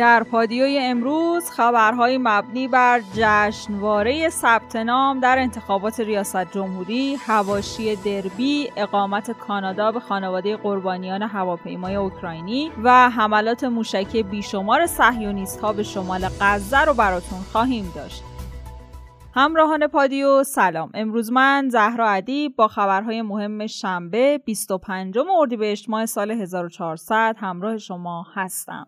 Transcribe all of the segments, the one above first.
در پادیوی امروز خبرهای مبنی بر جشنواره ثبت نام در انتخابات ریاست جمهوری، هواشی دربی، اقامت کانادا به خانواده قربانیان هواپیمای اوکراینی و حملات موشکی بیشمار صهیونیست ها به شمال غزه رو براتون خواهیم داشت. همراهان پادیو سلام امروز من زهرا ادیب با خبرهای مهم شنبه 25 اردیبهشت ماه سال 1400 همراه شما هستم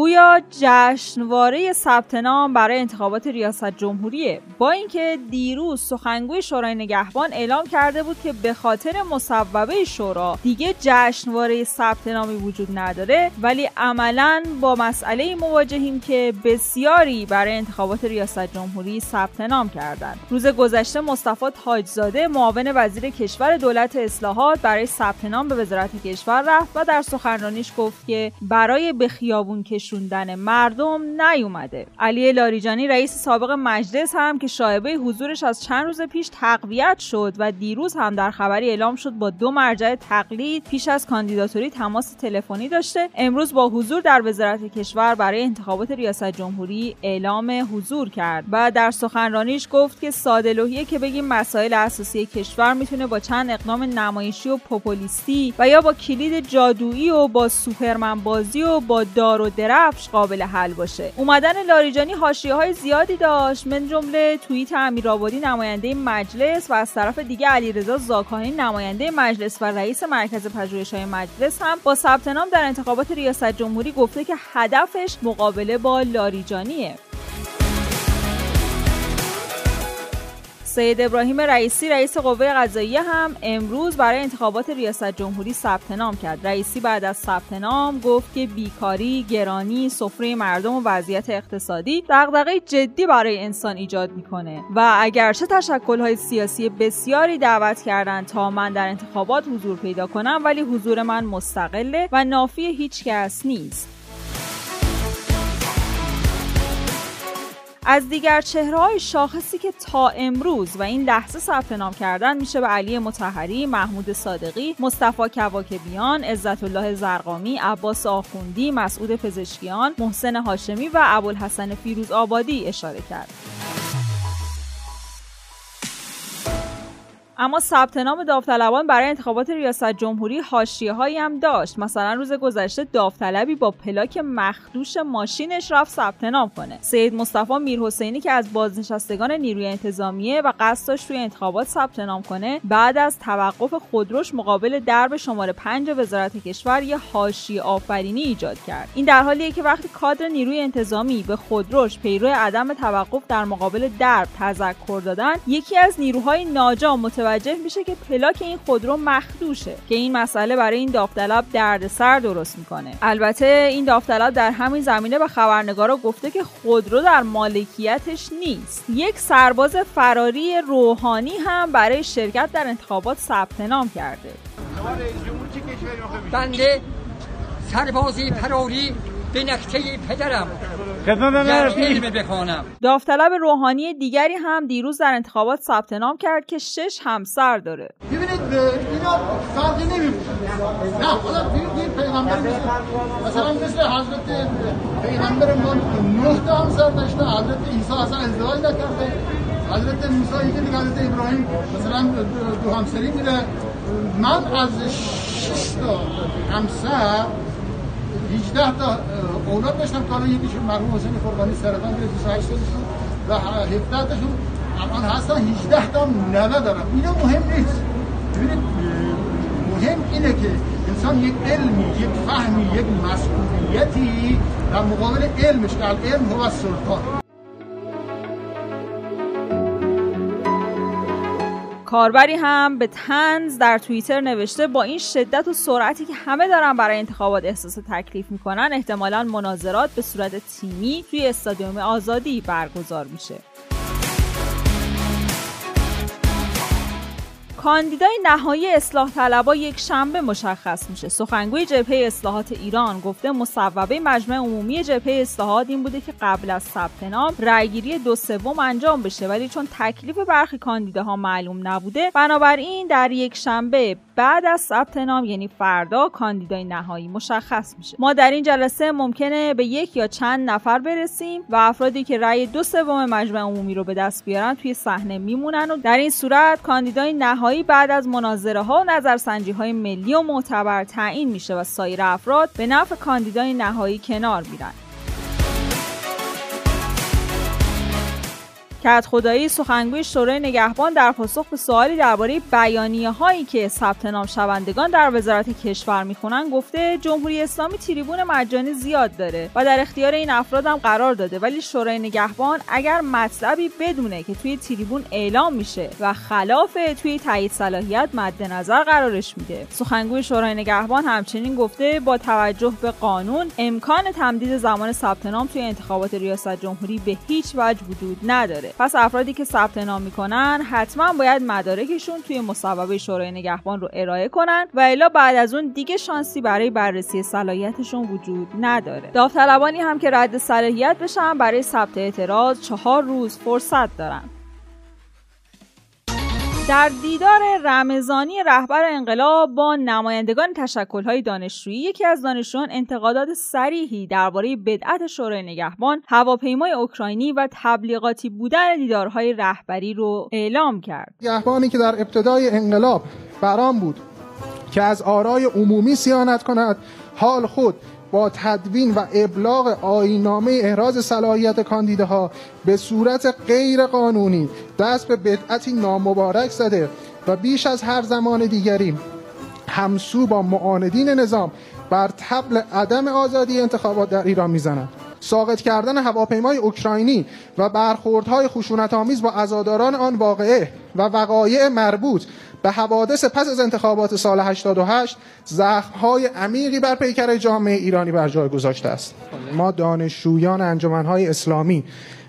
گویا جشنواره ثبت نام برای انتخابات ریاست جمهوریه. با اینکه دیروز سخنگوی شورای نگهبان اعلام کرده بود که به خاطر مصوبه شورا دیگه جشنواره ثبت نامی وجود نداره ولی عملا با مسئله مواجهیم که بسیاری برای انتخابات ریاست جمهوری ثبت نام کردند. روز گذشته مصطفی تاجزاده معاون وزیر کشور دولت اصلاحات برای ثبت نام به وزارت کشور رفت و در سخنرانیش گفت که برای به خیابون کشور کشوندن مردم نیومده. علی لاریجانی رئیس سابق مجلس هم که شایبه حضورش از چند روز پیش تقویت شد و دیروز هم در خبری اعلام شد با دو مرجع تقلید پیش از کاندیداتوری تماس تلفنی داشته. امروز با حضور در وزارت کشور برای انتخابات ریاست جمهوری اعلام حضور کرد و در سخنرانیش گفت که ساده که بگیم مسائل اساسی کشور می‌تونه با چند اقدام نمایشی و پوپولیستی و یا با کلید جادویی و با سوپرمن بازی و با دار و کفش قابل حل باشه. اومدن لاریجانی حاشیه های زیادی داشت. من جمله توییت امیرآبادی نماینده مجلس و از طرف دیگه علیرضا زاکانی نماینده مجلس و رئیس مرکز پژوهش های مجلس هم با ثبت نام در انتخابات ریاست جمهوری گفته که هدفش مقابله با لاریجانیه. سید ابراهیم رئیسی رئیس قوه قضاییه هم امروز برای انتخابات ریاست جمهوری ثبت نام کرد. رئیسی بعد از ثبت نام گفت که بیکاری، گرانی، سفره مردم و وضعیت اقتصادی دغدغه جدی برای انسان ایجاد می‌کنه و اگرچه تشکل‌های سیاسی بسیاری دعوت کردند تا من در انتخابات حضور پیدا کنم ولی حضور من مستقله و نافی هیچ کس نیست. از دیگر چهره های شاخصی که تا امروز و این لحظه ثبت نام کردن میشه به علی متحری، محمود صادقی، مصطفی کواکبیان، عزت الله زرقامی، عباس آخوندی، مسعود پزشکیان، محسن هاشمی و ابوالحسن فیروز آبادی اشاره کرد. اما ثبت نام داوطلبان برای انتخابات ریاست جمهوری حاشیه هایی هم داشت. مثلا روز گذشته داوطلبی با پلاک مخدوش ماشینش رفت ثبت نام کنه. سید مصطفی میرحسینی که از بازنشستگان نیروی انتظامیه و قصد داشت توی انتخابات ثبت نام کنه بعد از توقف خودروش مقابل درب شماره 5 وزارت کشور یه حاشیه آفرینی ایجاد کرد. این در حالیه که وقتی کادر نیروی انتظامی به خودروش پیرو عدم توقف در مقابل درب تذکر دادن یکی از نیروهای ناجا متوجه متوجه میشه که پلاک این خودرو مخدوشه که این مسئله برای این داوطلب دردسر درست می‌کنه. البته این داوطلب در همین زمینه به خبرنگارا گفته که خودرو در مالکیتش نیست. یک سرباز فراری روحانی هم برای شرکت در انتخابات ثبت نام کرده. بنده سربازی فراری به نکته پدرم. داوطلب روحانی دیگری هم دیروز در انتخابات ثبت نام کرد که شش همسر داره. ببینید اینا فرقی نمی‌کنه نه حالا این پیغمبر مثلا مثل حضرت پیغمبر ما نه تا همسر داشته حضرت عیسی اصلا ازدواج نکرده. حضرت موسی یکی دیگه حضرت ابراهیم مثلا دو همسری میره من از شش تا همسر 18 تا اولاد داشتم که الان یکیشون مرحوم حسین قربانی سرطان گرفت 28 سالشون و 17 تاشون الان هستن 18 تا نوه دارم اینا مهم نیست. ببینید مهم اینه که انسان یک علمی یک فهمی یک مسئولیتی در مقابل علمش که علم هو سلطان. کاربری هم به تنز در توییتر نوشته با این شدت و سرعتی که همه دارن برای انتخابات احساس تکلیف می‌کنن احتمالا مناظرات به صورت تیمی توی استادیوم آزادی برگزار میشه. کاندیدای نهایی اصلاح طلبا یک شنبه مشخص میشه. سخنگوی جبهه اصلاحات ایران گفته مصوبه مجمع عمومی جبهه اصلاحات این بوده که قبل از ثبت نام رأیگیری دو سوم انجام بشه. ولی چون تکلیف برخی کاندیداها معلوم نبوده بنابراین در یک شنبه بعد از ثبت نام یعنی فردا کاندیدای نهایی مشخص میشه. ما در این جلسه ممکنه به یک یا چند نفر برسیم و افرادی که رأی دو سوم مجمع عمومی رو به دست بیارن توی صحنه میمونن و در این صورت کاندیدای نهایی بعد از مناظره ها و نظرسنجی های ملی و معتبر تعیین میشه و سایر افراد به نفع کاندیدای نهایی کنار میرن. کت خدایی سخنگوی شورای نگهبان در پاسخ به سوالی درباره بیانیه هایی که ثبت نام شوندگان در وزارت کشور می‌خونن گفته جمهوری اسلامی تریبون مجانی زیاد داره و در اختیار این افراد هم قرار داده. ولی شورای نگهبان اگر مطلبی بدونه که توی تریبون اعلام میشه و خلاف توی تایید صلاحیت مد نظر قرارش میده. سخنگوی شورای نگهبان همچنین گفته با توجه به قانون امکان تمدید زمان ثبت نام توی انتخابات ریاست جمهوری به هیچ وجه وجود نداره. پس افرادی که ثبت نام می‌کنن حتما باید مدارکشون توی مصوبه شورای نگهبان رو ارائه کنن و الا بعد از اون دیگه شانسی برای بررسی صلاحیتشون وجود نداره. داوطلبانی هم که رد صلاحیت بشن برای ثبت اعتراض چهار روز فرصت دارن. در دیدار رمضانی رهبر انقلاب با نمایندگان تشکلهای دانشجویی یکی از دانشجویان انتقادات سریحی درباره بدعت شورای نگهبان هواپیمای اوکراینی و تبلیغاتی بودن دیدارهای رهبری رو اعلام کرد. نگهبانی که در ابتدای انقلاب برام بود که از آرای عمومی سیانت کند حال خود با تدوین و ابلاغ آینامه احراز صلاحیت کاندیداها به صورت غیر قانونی دست به بدعتی نامبارک زده و بیش از هر زمان دیگری همسو با معاندین نظام بر تبل عدم آزادی انتخابات در ایران می‌زنند ساقط کردن هواپیمای اوکراینی و برخوردهای خشونت آمیز با عزاداران آن واقعه و وقایع مربوط به حوادث پس از انتخابات سال 88 زخمهای عمیقی بر پیکر جامعه ایرانی بر جای گذاشته است. ما دانشجویان انجمنهای اسلامی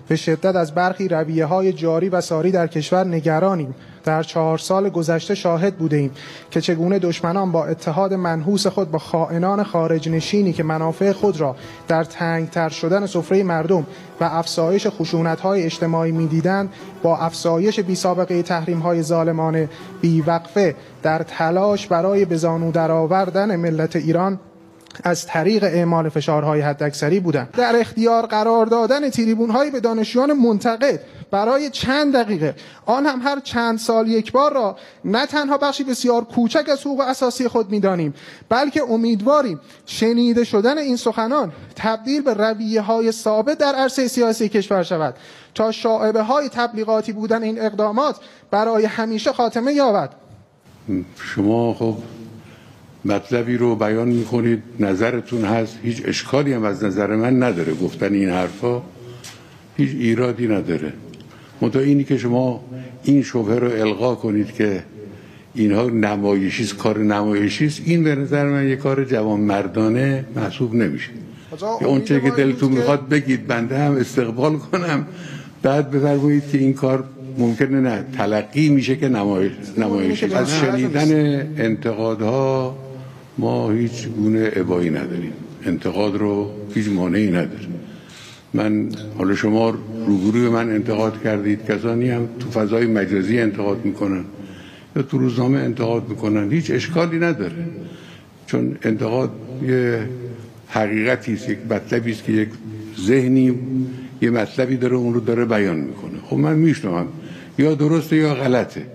به شدت از برخی رویه های جاری و ساری در کشور نگرانیم. در چهار سال گذشته شاهد بوده ایم که چگونه دشمنان با اتحاد منحوس خود با خائنان خارج نشینی که منافع خود را در تنگتر شدن سفره مردم و افزایش خشونت های اجتماعی می‌دیدند با افزایش بی سابقه تحریم های ظالمانه بیوقفه در تلاش برای بزانو درآوردن ملت ایران از طریق اعمال فشارهای حداکثری بودند. در اختیار قرار دادن تریبون هایی به دانشجویان منتقد برای چند دقیقه. آن هم هر چند سال یک بار را نه تنها بخشی بسیار کوچک از حقوق اساسی خود می‌دانیم بلکه امیدواریم شنیده شدن این سخنان تبدیل به رویه های ثابت در عرصه سیاسی کشور شود. تا شاعبه های تبلیغاتی بودن این اقدامات برای همیشه خاتمه یابد. شما خب مطلبی رو بیان می‌کنید نظرتون هست هیچ اشکالی هم از نظر من نداره گفتن این حرفا هیچ ایرادی نداره. منتها اینی که شما این شبهه رو القا کنید که اینها نمایشی کار نمایشی است. این به نظر من یه کار جوان مردانه محسوب نمیشه. اون چه که دلتون می‌خواد بگید بنده هم استقبال کنم. بعد بفرمایید که این کار ممکنه نه تلقی میشه که نمایش نمایشی از شنیدن انتقادها ما هیچ گونه ابایی نداریم. انتقاد رو هیچ مانعی نداره. من حالا شما روبروی من انتقاد کردید. کسانی هم تو فضای مجازی انتقاد می‌کنن یا تو روزنامه انتقاد می‌کنن. هیچ اشکالی نداره. چون انتقاد یه حقیقتی است یک مطلبی است که یک ذهنی یه مطلبی داره اون رو داره بیان می‌کنه. خب من میشنوم یا درسته یا غلطه.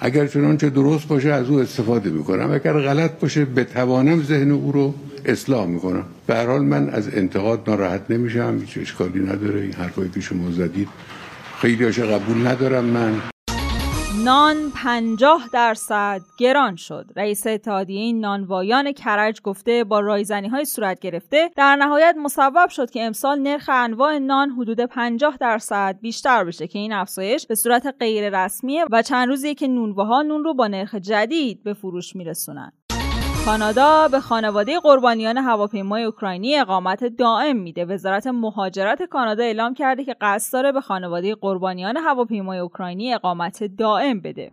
اگر چنانچه درست باشه از او استفاده می‌کنم. اگر غلط باشه بتوانم ذهن او رو اصلاح می‌کنم به حال من از انتقاد ناراحت نمیشم هیچ اشکالی نداره این حرفایی که شما زدید خیلی قبول ندارم من نان 50 درصد گران شد. رئیس اتحادیه نانوایان کرج گفته با رایزنی های صورت گرفته در نهایت مصوب شد که امسال نرخ انواع نان حدود 50 درصد بیشتر بشه که این افزایش به صورت غیر رسمیه و چند روزیه که نونواها نون رو با نرخ جدید به فروش میرسونن. کانادا به خانواده قربانیان هواپیمای اوکراینی اقامت دائم میده. وزارت مهاجرت کانادا اعلام کرده که قصد داره به خانواده قربانیان هواپیمای اوکراینی اقامت دائم بده.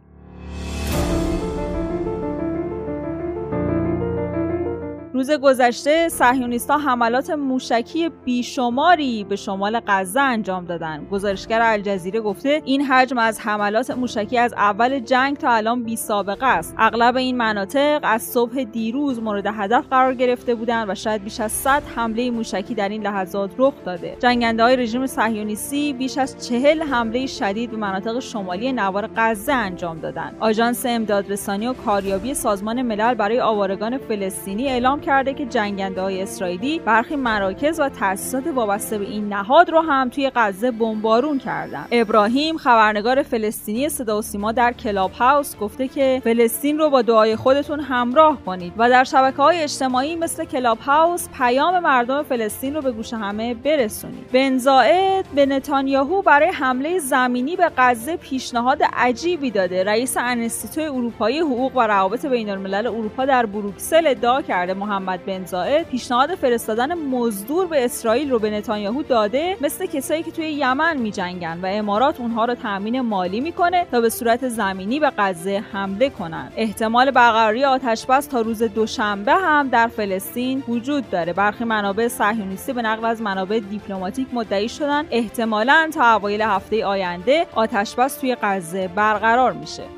روز گذشته صهیونیستها حملات موشکی بیشماری به شمال غزه انجام دادن. گزارشگر الجزیره گفته این حجم از حملات موشکی از اول جنگ تا الان بی سابقه است. اغلب این مناطق از صبح دیروز مورد هدف قرار گرفته بودند و شاید بیش از 100 حمله موشکی در این لحظات رخ داده. جنگنده های رژیم صهیونیستی بیش از چهل حمله شدید به مناطق شمالی نوار غزه انجام دادند آژانس امدادرسانی و کاریابی سازمان ملل برای آوارگان فلسطینی اعلام کرده که جنگنده های اسرائیلی برخی مراکز و تأسیسات وابسته به این نهاد رو هم توی غزه بمبارون کردند ابراهیم خبرنگار فلسطینی صدا و سیما در کلاب هاوس گفته که فلسطین رو با دعای خودتون همراه کنید و در شبکه های اجتماعی مثل کلاب هاوس پیام مردم فلسطین رو به گوش همه برسونید. بن زاید به نتانیاهو برای حمله زمینی به غزه پیشنهاد عجیبی داده. رئیس انستیتوی اروپایی حقوق و روابط بین الملل اروپا در بروکسل ادعا کرده. محمد بن زاید پیشنهاد فرستادن مزدور به اسرائیل رو به نتانیاهو داده مثل کسایی که توی یمن میجنگن و امارات اونها رو تامین مالی می‌کنه تا به صورت زمینی به غزه حمله کنن. احتمال برقراری آتش بس تا روز دوشنبه هم در فلسطین وجود داره. برخی منابع صهیونیستی به نقل از منابع دیپلماتیک مدعی شدن. احتمالا تا اوایل هفته آینده آتش بس توی غزه برقرار میشه.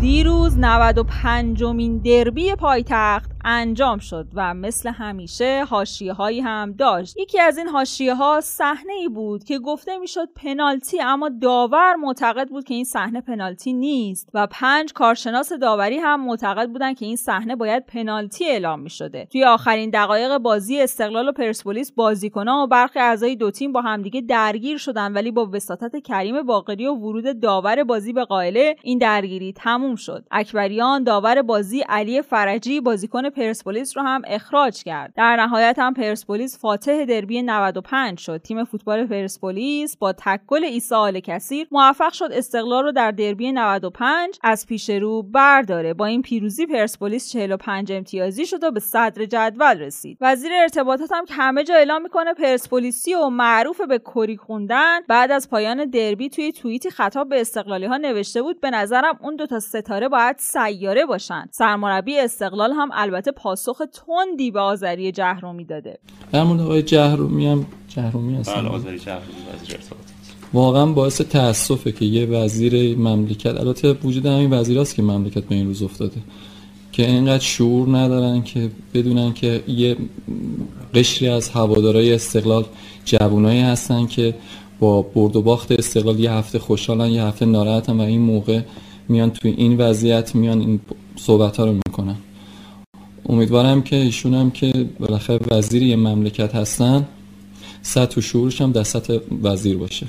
دیروز 95 مین دربی پایتخت انجام شد و مثل همیشه حاشیه هایی هم داشت. یکی از این حاشیه ها صحنه ای بود که گفته می‌شد پنالتی اما داور معتقد بود که این صحنه پنالتی نیست و پنج کارشناس داوری هم معتقد بودن که این صحنه باید پنالتی اعلام می شده توی آخرین دقایق بازی استقلال و پرسپولیس بازیکنان و برخی اعضای دو تیم با همدیگه درگیر شدن ولی با وساطت کریم باقری و ورود داور بازی به قائله این درگیری تموم شد. اکبریان داور بازی علی فرجی بازیکن پرسپولیس رو هم اخراج کرد. در نهایت هم پرسپولیس فاتح دربی 95 شد. تیم فوتبال پرسپولیس با تکل عیسی آل کثیر موفق شد استقلال رو در دربی 95 از پیش رو برداره. با این پیروزی پرسپولیس 45 امتیازی شد و به صدر جدول رسید. وزیر ارتباطات هم که همه جا اعلام می‌کنه پرسپولیسی و معروف به کری خوندن بعد از پایان دربی توی توییتی خطاب به استقلالی ها نوشته بود به نظرم اون دو تا ستاره باید سیاره باشن. سرمربی استقلال هم البته پاسخ تندی به آذری جهرومی داده. در مورد آقای جهرومی هم جهرومی هستن بله آذری جهرومی وزیر واقعا باعث تاسفه که یه وزیر مملکت البته وجود همین وزیراست که مملکت به این روز افتاده که اینقدر شعور ندارن که بدونن که یه قشری از هوادارای استقلال جوانایی هستن که با برد و باخت استقلال یه هفته خوشحالن یه هفته ناراحتن و این موقع میان توی این وضعیت میان این صحبت ها رو می‌کنن. امیدوارم که ایشون هم که بالاخره وزیر یه مملکت هستن سطح و شعورش هم در سطح وزیر باشه.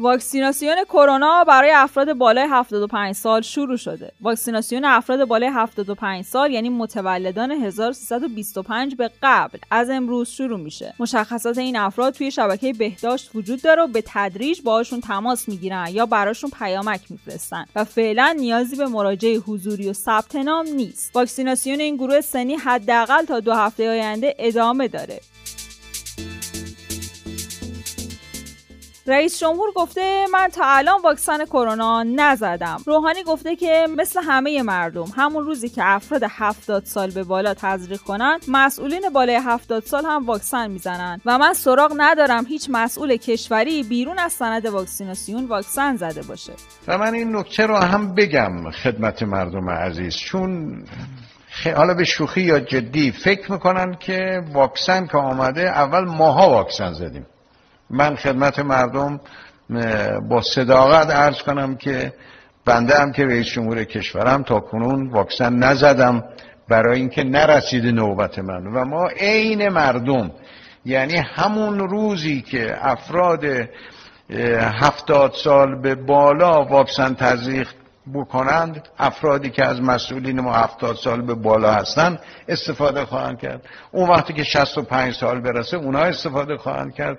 واکسیناسیون کرونا برای افراد بالای 75 سال شروع شده. واکسیناسیون افراد بالای 75 سال یعنی متولدان 1325 به قبل از امروز شروع میشه. مشخصات این افراد توی شبکه بهداشت وجود داره و به تدریج باهاشون تماس می‌گیرن یا براشون پیامک میفرستن و فعلا نیازی به مراجعه حضوری و ثبت نام نیست. واکسیناسیون این گروه سنی حداقل تا دو هفته آینده ادامه داره. رئیس جمهور گفته من تا الان واکسن کرونا نزدم. روحانی گفته که مثل همه مردم همون روزی که افراد 70 سال به بالا تزریق کنند مسئولین بالای 70 سال هم واکسن می‌زنند. و من سراغ ندارم هیچ مسئول کشوری بیرون از سند واکسیناسیون واکسن زده باشه. و من این نکته رو هم بگم خدمت مردم عزیز. چون حالا به شوخی یا جدی فکر می‌کنن که واکسن که آمده اول ماها واکسن زدیم. من خدمت مردم با صداقت عرض کنم که بنده هم که رئیس جمهور کشورم تا کنون واکسن نزدم برای اینکه نرسید نوبت من. و ما عین مردم یعنی همون روزی که افراد هفتاد سال به بالا واکسن تزریق بکنند افرادی که از مسئولین ما هفتاد سال به بالا هستند استفاده خواهند کرد. اون وقتی که 65 سال برسه اونها استفاده خواهند کرد.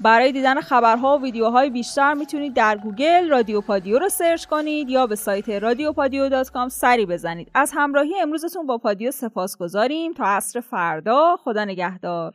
برای دیدن خبرها و ویدیوهای بیشتر می‌تونید در گوگل رادیو پادیو رو search کنید یا به سایت رادیو پادیو سری بزنید. از همراهی امروزتون با پادیو سپاسگزاریم تا عصر فردا خدا نگهدار.